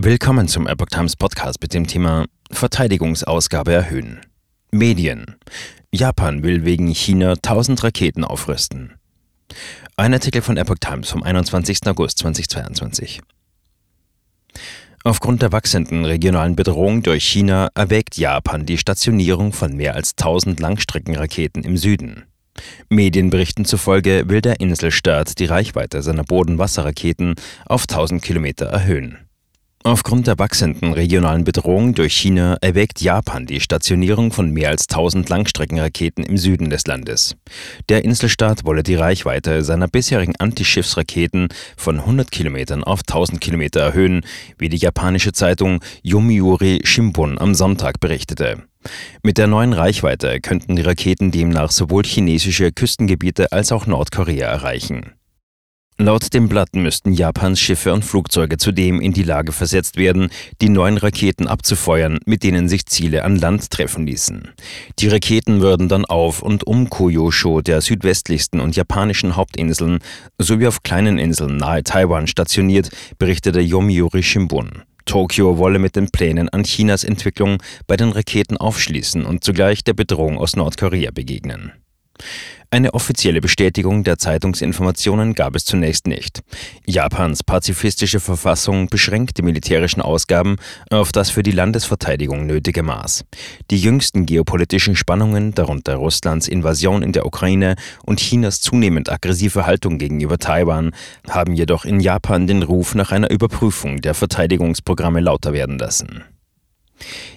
Willkommen zum Epoch Times Podcast mit dem Thema Verteidigungsausgabe erhöhen. Medien. Japan will wegen China 1000 Raketen aufrüsten. Ein Artikel von Epoch Times vom 21. August 2022. Aufgrund der wachsenden regionalen Bedrohung durch China erwägt Japan die Stationierung von mehr als 1000 Langstreckenraketen im Süden. Medienberichten zufolge will der Inselstaat die Reichweite seiner Bodenwasserraketen auf 1000 Kilometer erhöhen. Aufgrund der wachsenden regionalen Bedrohung durch China erwägt Japan die Stationierung von mehr als 1000 Langstreckenraketen im Süden des Landes. Der Inselstaat wolle die Reichweite seiner bisherigen Antischiffsraketen von 100 Kilometern auf 1000 Kilometer erhöhen, wie die japanische Zeitung Yomiuri Shimbun am Sonntag berichtete. Mit der neuen Reichweite könnten die Raketen demnach sowohl chinesische Küstengebiete als auch Nordkorea erreichen. Laut dem Blatt müssten Japans Schiffe und Flugzeuge zudem in die Lage versetzt werden, die neuen Raketen abzufeuern, mit denen sich Ziele an Land treffen ließen. Die Raketen würden dann auf und um Kyushu, der südwestlichsten und japanischen Hauptinseln, sowie auf kleinen Inseln nahe Taiwan stationiert, berichtete Yomiuri Shimbun. Tokio wolle mit den Plänen an Chinas Entwicklung bei den Raketen aufschließen und zugleich der Bedrohung aus Nordkorea begegnen. Eine offizielle Bestätigung der Zeitungsinformationen gab es zunächst nicht. Japans pazifistische Verfassung beschränkt die militärischen Ausgaben auf das für die Landesverteidigung nötige Maß. Die jüngsten geopolitischen Spannungen, darunter Russlands Invasion in der Ukraine und Chinas zunehmend aggressive Haltung gegenüber Taiwan, haben jedoch in Japan den Ruf nach einer Überprüfung der Verteidigungsprogramme lauter werden lassen.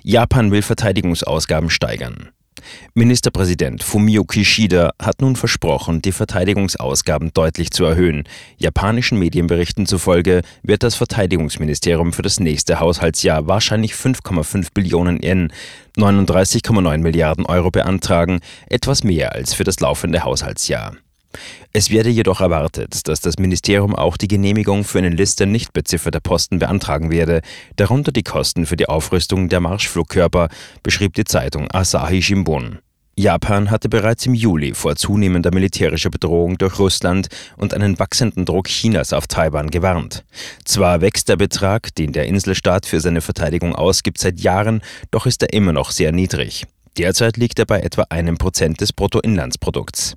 Japan will Verteidigungsausgaben steigern. Ministerpräsident Fumio Kishida hat nun versprochen, die Verteidigungsausgaben deutlich zu erhöhen. Japanischen Medienberichten zufolge wird das Verteidigungsministerium für das nächste Haushaltsjahr wahrscheinlich 5,5 Billionen Yen, 39,9 Milliarden Euro beantragen, etwas mehr als für das laufende Haushaltsjahr. Es werde jedoch erwartet, dass das Ministerium auch die Genehmigung für eine Liste nicht bezifferter Posten beantragen werde, darunter die Kosten für die Aufrüstung der Marschflugkörper, beschrieb die Zeitung Asahi Shimbun. Japan hatte bereits im Juli vor zunehmender militärischer Bedrohung durch Russland und einen wachsenden Druck Chinas auf Taiwan gewarnt. Zwar wächst der Betrag, den der Inselstaat für seine Verteidigung ausgibt, seit Jahren, doch ist er immer noch sehr niedrig. Derzeit liegt er bei etwa einem Prozent des Bruttoinlandsprodukts.